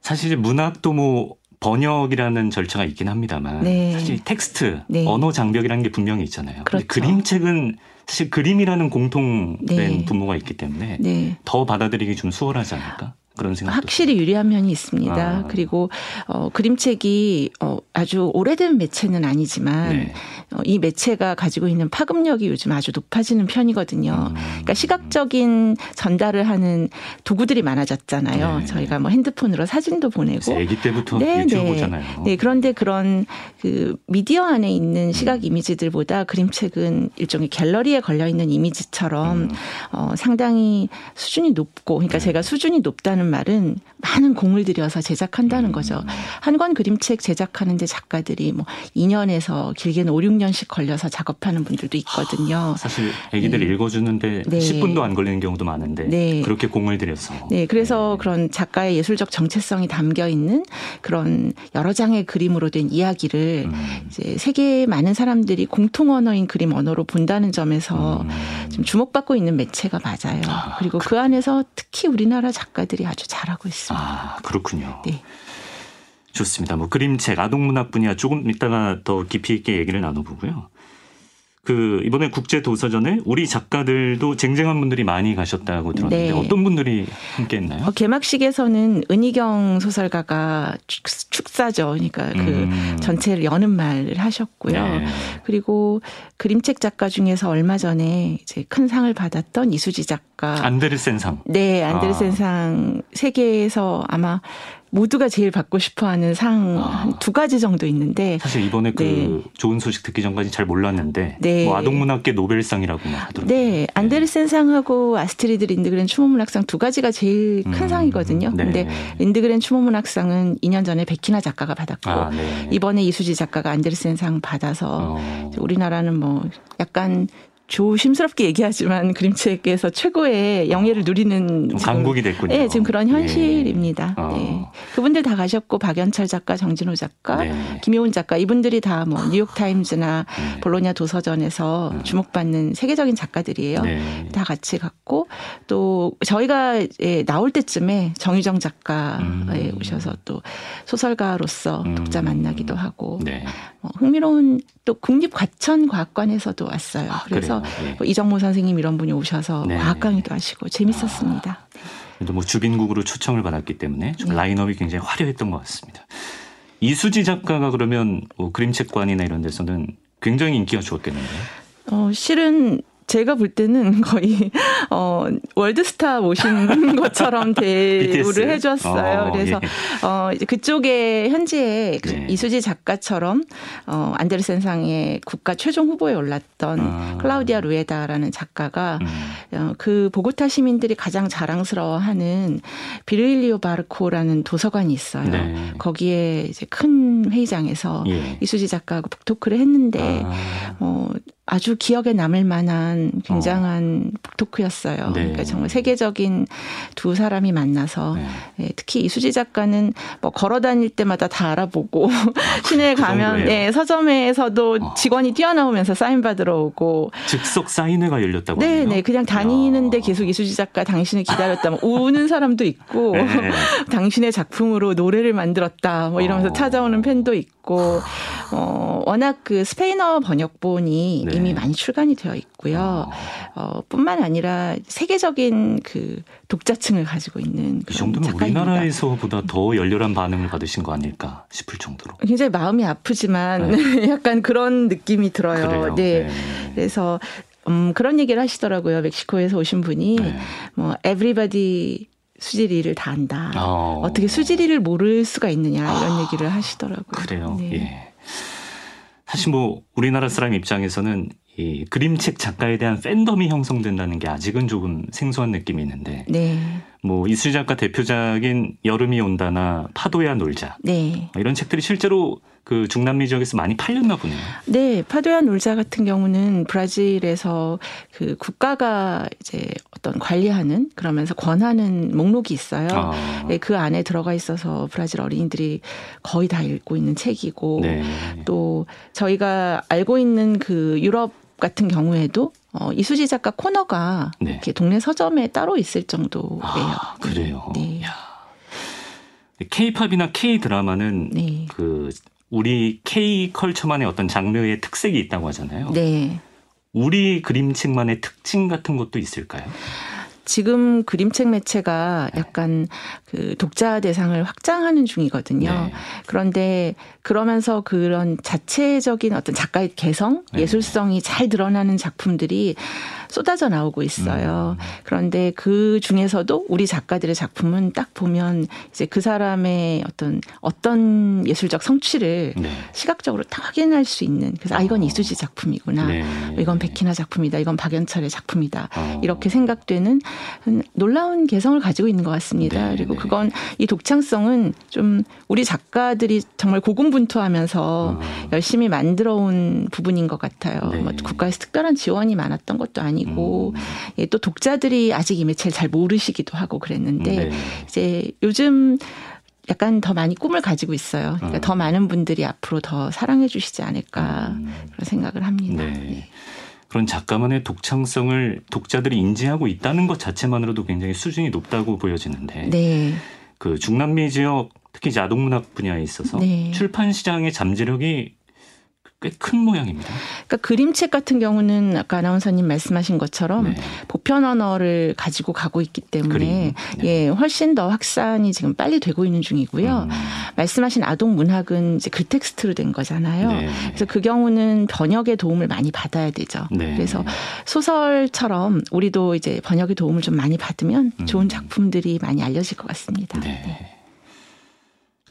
사실 문학도 뭐 번역이라는 절차가 있긴 합니다만 네. 사실 텍스트, 네. 언어 장벽이라는 게 분명히 있잖아요. 그렇죠. 그림책은 사실 그림이라는 공통된 네. 분모가 있기 때문에 네. 더 받아들이기 좀 수월하지 않을까? 그런 생각 확실히 유리한 면이 있습니다. 아. 그리고 어, 그림책이 어, 아주 오래된 매체는 아니지만 네. 어, 이 매체가 가지고 있는 파급력이 요즘 아주 높아지는 편이거든요. 음. 그러니까 시각적인 전달을 하는 도구들이 많아졌잖아요. 네. 저희가 뭐 핸드폰으로 사진도 보내고. 아기 때부터 네, 유튜브 네. 보잖아요. 네, 그런데 그런 그 미디어 안에 있는 시각 이미지들보다 그림책은 일종의 갤러리에 걸려 있는 이미지처럼 음. 어, 상당히 수준이 높고, 그러니까 네. 제가 수준이 높다는 말은 많은 공을 들여서 제작한다는 음. 거죠. 한권 그림책 제작하는데 작가들이 뭐 2년에서 길게는 5, 6년씩 걸려서 작업하는 분들도 있거든요. 사실 애기들 네. 읽어주는데 네. 10분도 안 걸리는 경우도 많은데 네. 그렇게 공을 들여서. 네, 그래서 네. 그런 작가의 예술적 정체성이 담겨 있는 그런 여러 장의 그림으로 된 이야기를 음. 이제 세계 많은 사람들이 공통 언어인 그림 언어로 본다는 점에서 음. 좀 주목받고 있는 매체가 맞아요. 아, 그리고 그, 그 안에서 특히 우리나라 작가들이 아주 잘하고 있습니다. 아, 그렇군요. 네. 좋습니다. 뭐 그림책, 아동문학 분야 조금 이따가 더 깊이 있게 얘기를 나눠보고요. 그 이번에 국제 도서전에 우리 작가들도 쟁쟁한 분들이 많이 가셨다고 들었는데 네. 어떤 분들이 함께했나요? 어, 개막식에서는 은희경 소설가가 축사죠. 그러니까 그 음. 전체를 여는 말을 하셨고요. 네. 그리고 그림책 작가 중에서 얼마 전에 이제 큰 상을 받았던 이수지 작가 안데르센상. 네, 안데르센상 아. 세계에서 아마 모두가 제일 받고 싶어하는 상한두 아. 가지 정도 있는데 사실 이번에 그 네. 좋은 소식 듣기 전까지 잘 몰랐는데 네. 뭐 아동문학계 노벨상이라고 하더라고요. 네, 네. 안데르센 상하고 아스트리드 린드그렌 추모문학상 두 가지가 제일 큰 음. 상이거든요. 네. 근데 린드그렌 추모문학상은 2년 전에 백희나 작가가 받았고 아, 네. 이번에 이수지 작가가 안데르센 상 받아서 어. 우리나라는 뭐 약간 조심스럽게 얘기하지만 그림책에서 최고의 영예를 누리는 강국이 됐군요. 네, 지금 그런 예. 현실입니다. 예. 어. 네. 그분들 다 가셨고 박연철 작가, 정진호 작가, 네. 김효은 작가 이분들이 다 뭐 뉴욕 타임즈나 네. 볼로냐 도서전에서 음. 주목받는 세계적인 작가들이에요. 네. 다 같이 갔고 또 저희가 예, 나올 때쯤에 정유정 작가 음. 오셔서 또 소설가로서 음. 독자 만나기도 하고 네. 어, 흥미로운 또 국립과천과학관에서도 왔어요. 아, 그래서 네. 뭐 이정모 선생님 이런 분이 오셔서 네. 과학 강의도 하시고 재밌었습니다. 아, 뭐 주빈국으로 초청을 받았기 때문에 좀 네. 라인업이 굉장히 화려했던 것 같습니다. 이수지 작가가 그러면 뭐 그림책관이나 이런 데서는 굉장히 인기가 좋았겠는데요. 어, 실은 제가 볼 때는 거의 어 월드스타 모신 것처럼 대우를 해줬어요. 어, 그래서 예. 어 이제 그쪽에 현지에 그 네. 이수지 작가처럼 어 안데르센상의 국가 최종 후보에 올랐던 아. 클라우디아 루에다라는 작가가 음. 어, 그 보고타 시민들이 가장 자랑스러워하는 비르일리오 바르코라는 도서관이 있어요. 네. 거기에 이제 큰 회의장에서 예. 이수지 작가하고 북토크를 했는데 아. 어 아주 기억에 남을 만한 굉장한 어. 북토크였어요. 네. 그러니까 정말 세계적인 두 사람이 만나서 네. 네, 특히 이수지 작가는 뭐 걸어 다닐 때마다 다 알아보고 아, 시내에 그 가면 네, 서점에서도 어. 직원이 뛰어나오면서 사인 받으러 오고 즉석 사인회가 열렸다고 네, 네. 그냥 다니는데 계속 이수지 작가 당신을 기다렸다 뭐 우는 사람도 있고 네. 당신의 작품으로 노래를 만들었다 뭐 이러면서 어. 찾아오는 팬도 있고 어 워낙 그 스페인어 번역본이 네. 이미 많이 출간이 되어 있고요. 어, 뿐만 아니라 세계적인 그 독자층을 가지고 있는 이 정도면 작가입니다. 우리나라에서보다 더 열렬한 반응을 받으신 거 아닐까 싶을 정도로. 굉장히 마음이 아프지만 네. 약간 그런 느낌이 들어요. 네. 네. 그래서 음, 그런 얘기를 하시더라고요. 멕시코에서 오신 분이 네. 뭐 everybody 수지리를 다 안다. 어. 떻게 수지리를 모를 수가 있느냐 이런 아. 얘기를 하시더라고요. 그래요. 네. 예. 사실 뭐 우리나라 사람 입장에서는 이 그림책 작가에 대한 팬덤이 형성된다는 게 아직은 조금 생소한 느낌이 있는데 네. 뭐 이수지 작가 대표작인 여름이 온다나 파도야 놀자 네. 이런 책들이 실제로 그 중남미 지역에서 많이 팔렸나 보네요. 네, 파도야 놀자 같은 경우는 브라질에서 그 국가가 이제 어떤 관리하는 그러면서 권하는 목록이 있어요. 아. 네, 그 안에 들어가 있어서 브라질 어린이들이 거의 다 읽고 있는 책이고 네. 또 저희가 알고 있는 그 유럽 같은 경우에도 어, 이수지 작가 코너가 네. 이렇게 동네 서점에 따로 있을 정도예요. 아, 그래요. 네. K-팝이나 K 드라마는 네. 그 우리 K 컬처만의 어떤 장르의 특색이 있다고 하잖아요. 네. 우리 그림책만의 특징 같은 것도 있을까요? 지금 그림책 매체가 네. 약간 그 독자 대상을 확장하는 중이거든요. 네. 그런데 그러면서 그런 자체적인 어떤 작가의 개성, 네. 예술성이 잘 드러나는 작품들이 쏟아져 나오고 있어요. 음. 그런데 그 중에서도 우리 작가들의 작품은 딱 보면 이제 그 사람의 어떤 어떤 예술적 성취를 네. 시각적으로 딱 확인할 수 있는 그래서 아 이건 어. 이수지 작품이구나. 네. 이건 백희나 작품이다. 이건 박연철의 작품이다. 어. 이렇게 생각되는 놀라운 개성을 가지고 있는 것 같습니다. 네. 그리고 네. 그건 이 독창성은 좀 우리 작가들이 정말 고군분투하면서 어. 열심히 만들어 온 부분인 것 같아요. 네. 뭐 국가에서 특별한 지원이 많았던 것도 아니고 아니고 음. 예, 또 독자들이 아직 이 매체를 잘 모르시기도 하고 그랬는데 네. 이제 요즘 약간 더 많이 꿈을 가지고 있어요. 그러니까 어. 더 많은 분들이 앞으로 더 사랑해 주시지 않을까 음. 그런 생각을 합니다. 네. 네. 그런 작가만의 독창성을 독자들이 인지하고 있다는 것 자체만으로도 굉장히 수준이 높다고 보여지는데 네. 그 중남미 지역 특히 아동문학 분야에 있어서 네. 출판 시장의 잠재력이 꽤 큰 모양입니다. 그러니까 그림책 같은 경우는 아까 아나운서님 말씀하신 것처럼 네. 보편 언어를 가지고 가고 있기 때문에 네. 예 훨씬 더 확산이 지금 빨리 되고 있는 중이고요. 음. 말씀하신 아동 문학은 이제 글텍스트로 된 거잖아요. 네. 그래서 그 경우는 번역의 도움을 많이 받아야 되죠. 네. 그래서 소설처럼 우리도 이제 번역의 도움을 좀 많이 받으면 음. 좋은 작품들이 많이 알려질 것 같습니다. 네. 네.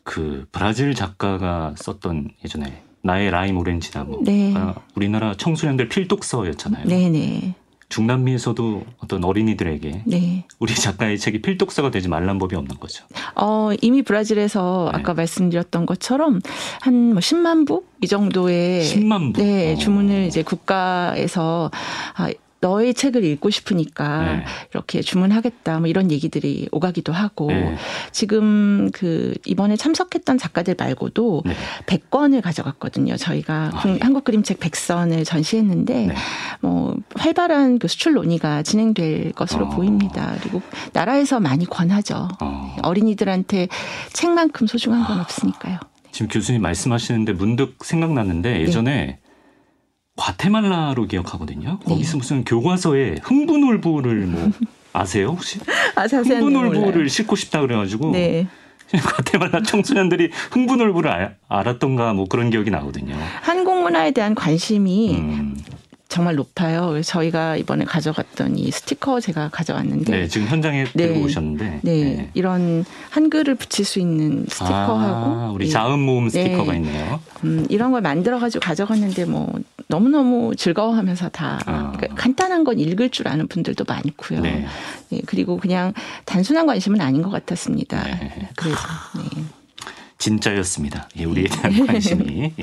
그 브라질 작가가 썼던 예전에 나의 라임 오렌지 나무. 네. 아, 우리나라 청소년들 필독서였잖아요. 네네. 네. 중남미에서도 어떤 어린이들에게 네. 우리 작가의 책이 필독서가 되지 말란 법이 없는 거죠. 어, 이미 브라질에서 네. 아까 말씀드렸던 것처럼 한 뭐 10만 부 이 정도의 10만 부. 네, 주문을 이제 국가에서 아, 너의 책을 읽고 싶으니까 네. 이렇게 주문하겠다 뭐 이런 얘기들이 오가기도 하고 네. 지금 그 이번에 참석했던 작가들 말고도 네. 100권을 가져갔거든요. 저희가 아, 네. 한국 그림책 100선을 전시했는데 네. 뭐 활발한 그 수출 논의가 진행될 것으로 어. 보입니다. 그리고 나라에서 많이 권하죠. 어. 어린이들한테 책만큼 소중한 건 없으니까요. 지금 교수님 말씀하시는데 문득 생각났는데 네. 예전에 과테말라로 기억하거든요. 네. 거기서 무슨 교과서에 흥분울부를 뭐 아세요 혹시? 아, 흥분울부를 싣고 싶다 그래가지고 네. 과테말라 청소년들이 흥분울부를 알 았던가 뭐 그런 기억이 나거든요. 한국 문화에 대한 관심이 음. 정말 높아요. 그래서 저희가 이번에 가져갔던 이 스티커 제가 가져왔는데. 네, 지금 현장에 네. 들고 오셨는데. 네, 네, 이런 한글을 붙일 수 있는 스티커하고. 아, 우리 자음 모음 스티커가 네. 있네요. 음, 이런 걸 만들어 가지고 가져갔는데 뭐 너무 너무 즐거워하면서 다 아. 그러니까 간단한 건 읽을 줄 아는 분들도 많고요. 네. 네. 그리고 그냥 단순한 관심은 아닌 것 같았습니다. 네. 그래서, 네. 진짜였습니다. 예, 우리에 대한 관심이.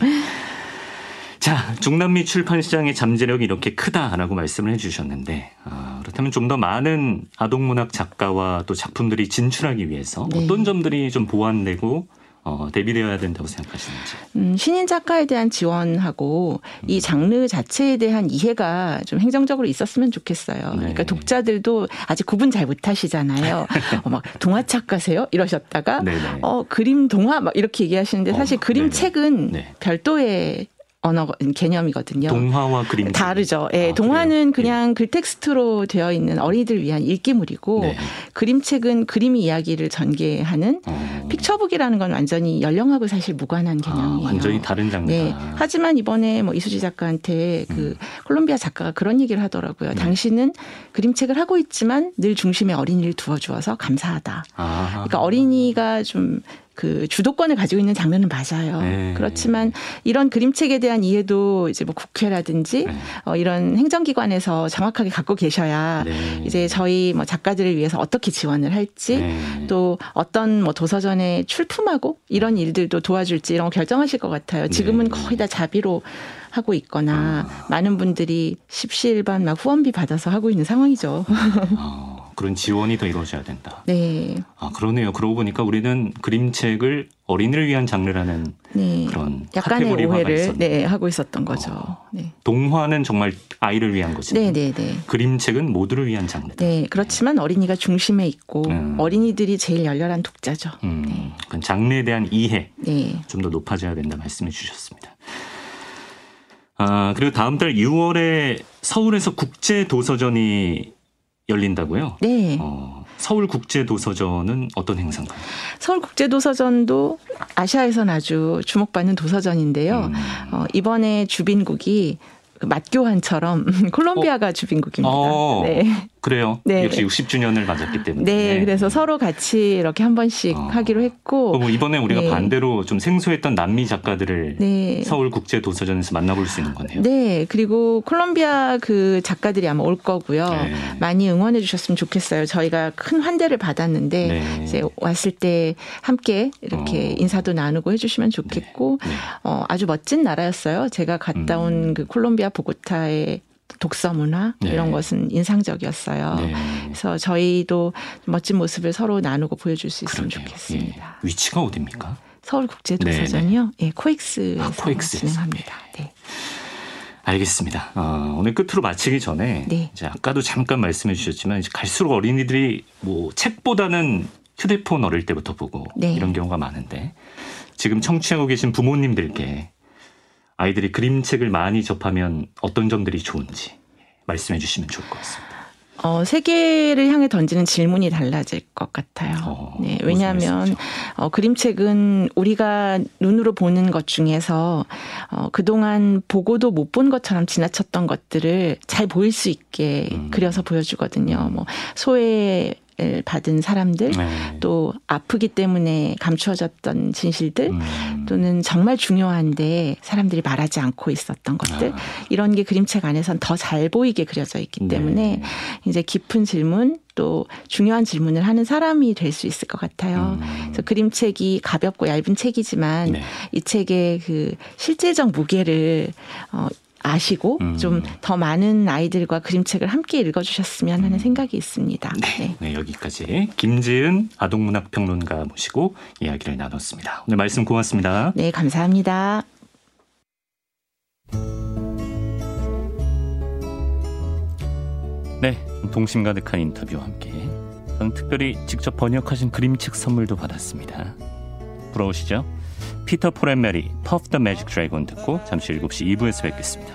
자, 중남미 출판 시장의 잠재력이 이렇게 크다라고 말씀을 해주셨는데 아, 그렇다면 좀 더 많은 아동 문학 작가와 또 작품들이 진출하기 위해서 네. 어떤 점들이 좀 보완되고 어, 대비되어야 된다고 생각하시는지. 음, 신인 작가에 대한 지원하고 음. 이 장르 자체에 대한 이해가 좀 행정적으로 있었으면 좋겠어요. 네. 그러니까 독자들도 아직 구분 잘 못하시잖아요. 어, 막 동화 작가세요? 이러셨다가 네네. 네. 어 그림 동화 막 이렇게 얘기하시는데 사실 어, 그림 책은 네. 별도의 언어 개념이거든요. 동화와 그림 다르죠. 예, 아, 동화는 그래요? 그냥 예. 글텍스트로 되어 있는 어린이들 위한 읽기물이고 네. 그림책은 그림이 이야기를 전개하는 어. 픽처북이라는 건 완전히 연령하고 사실 무관한 아, 개념이에요. 아, 완전히 다른 장르다. 네. 하지만 이번에 뭐 이수지 작가한테 그 음. 콜롬비아 작가가 그런 얘기를 하더라고요. 네. 당신은 그림책을 하고 있지만 늘 중심에 어린이를 두어 주어서 감사하다. 아. 그러니까 어린이가 좀 그 주도권을 가지고 있는 장면은 맞아요. 네. 그렇지만 이런 그림책에 대한 이해도 이제 뭐 국회라든지 네. 어, 이런 행정기관에서 정확하게 갖고 계셔야 네. 이제 저희 뭐 작가들을 위해서 어떻게 지원을 할지 네. 또 어떤 뭐 도서전에 출품하고 이런 일들도 도와줄지 이런 거 결정하실 것 같아요. 지금은 네. 거의 다 자비로 하고 있거나 아. 많은 분들이 십시일반 막 후원비 받아서 하고 있는 상황이죠. 아. 그런 지원이 더 이루어져야 된다. 네. 아 그러네요. 그러고 보니까 우리는 그림책을 어린이를 위한 장르라는 네. 그런 약간의 오해를 네, 하고 있었던 거죠. 어. 네. 동화는 정말 아이를 위한 것이고 네, 네, 네. 그림책은 모두를 위한 장르다. 네, 그렇지만 어린이가 중심에 있고 음. 어린이들이 제일 열렬한 독자죠. 음. 네. 그 장르에 대한 이해 네. 좀더 높아져야 된다 말씀해 주셨습니다. 아, 그리고 다음 달 6월에 서울에서 국제 도서전이 열린다고요? 네. 어. 서울국제도서전은 어떤 행사인가요? 서울국제도서전도 아시아에선 아주 주목받는 도서전인데요. 음. 어, 이번에 주빈국이 그 맛교환처럼 콜롬비아가 어? 주빈국입니다. 어, 네. 그래요. 네. 역시 60주년을 맞았기 때문에. 네, 그래서 서로 같이 이렇게 한 번씩 어. 하기로 했고. 뭐 이번에 우리가 네. 반대로 좀 생소했던 남미 작가들을 네. 서울 국제 도서전에서 만나볼 수 있는 거네요. 네, 그리고 콜롬비아 그 작가들이 아마 올 거고요. 네. 많이 응원해 주셨으면 좋겠어요. 저희가 큰 환대를 받았는데 네. 이제 왔을 때 함께 이렇게 어. 인사도 나누고 해주시면 좋겠고 네. 네. 어, 아주 멋진 나라였어요. 제가 갔다 온그 음. 콜롬비아 보고타의 독서 문화 네. 이런 것은 인상적이었어요. 네. 그래서 저희도 멋진 모습을 서로 나누고 보여줄 수 있으면 그러게요. 좋겠습니다. 예. 위치가 어디입니까? 서울국제도서전이요. 네, 예, 코엑스에서 아, 코엑스 진행합니다. 예. 네. 알겠습니다. 어, 오늘 끝으로 마치기 전에 네. 이제 아까도 잠깐 말씀해 주셨지만 이제 갈수록 어린이들이 뭐 책보다는 휴대폰 어릴 때부터 보고 네. 이런 경우가 많은데 지금 청취하고 계신 부모님들께 아이들이 그림책을 많이 접하면 어떤 점들이 좋은지 말씀해 주시면 좋을 것 같습니다. 어, 세계를 향해 던지는 질문이 달라질 것 같아요. 어, 네, 왜냐하면 어, 그림책은 우리가 눈으로 보는 것 중에서 어, 그동안 보고도 못 본 것처럼 지나쳤던 것들을 잘 보일 수 있게 음. 그려서 보여주거든요. 뭐 소 외 받은 사람들 네. 또 아프기 때문에 감추어졌던 진실들 음. 또는 정말 중요한데 사람들이 말하지 않고 있었던 것들 아. 이런 게 그림책 안에선 더 잘 보이게 그려져 있기 네. 때문에 네. 이제 깊은 질문 또 중요한 질문을 하는 사람이 될 수 있을 것 같아요. 음. 그래서 그림책이 가볍고 얇은 책이지만 네. 이 책의 그 실제적 무게를 어 아시고 음. 좀더 많은 아이들과 그림책을 함께 읽어주셨으면 하는 음. 생각이 있습니다. 네. 네. 네, 여기까지 김지은 아동문학평론가 모시고 이야기를 나눴습니다. 오늘 말씀 고맙습니다. 네, 감사합니다. 네, 동심 가득한 인터뷰와 함께 저는 특별히 직접 번역하신 그림책 선물도 받았습니다. 부러우시죠? 피터 폴앤 메리 퍼프 더 매직 드래곤 듣고 잠시 7시 2부에서 뵙겠습니다.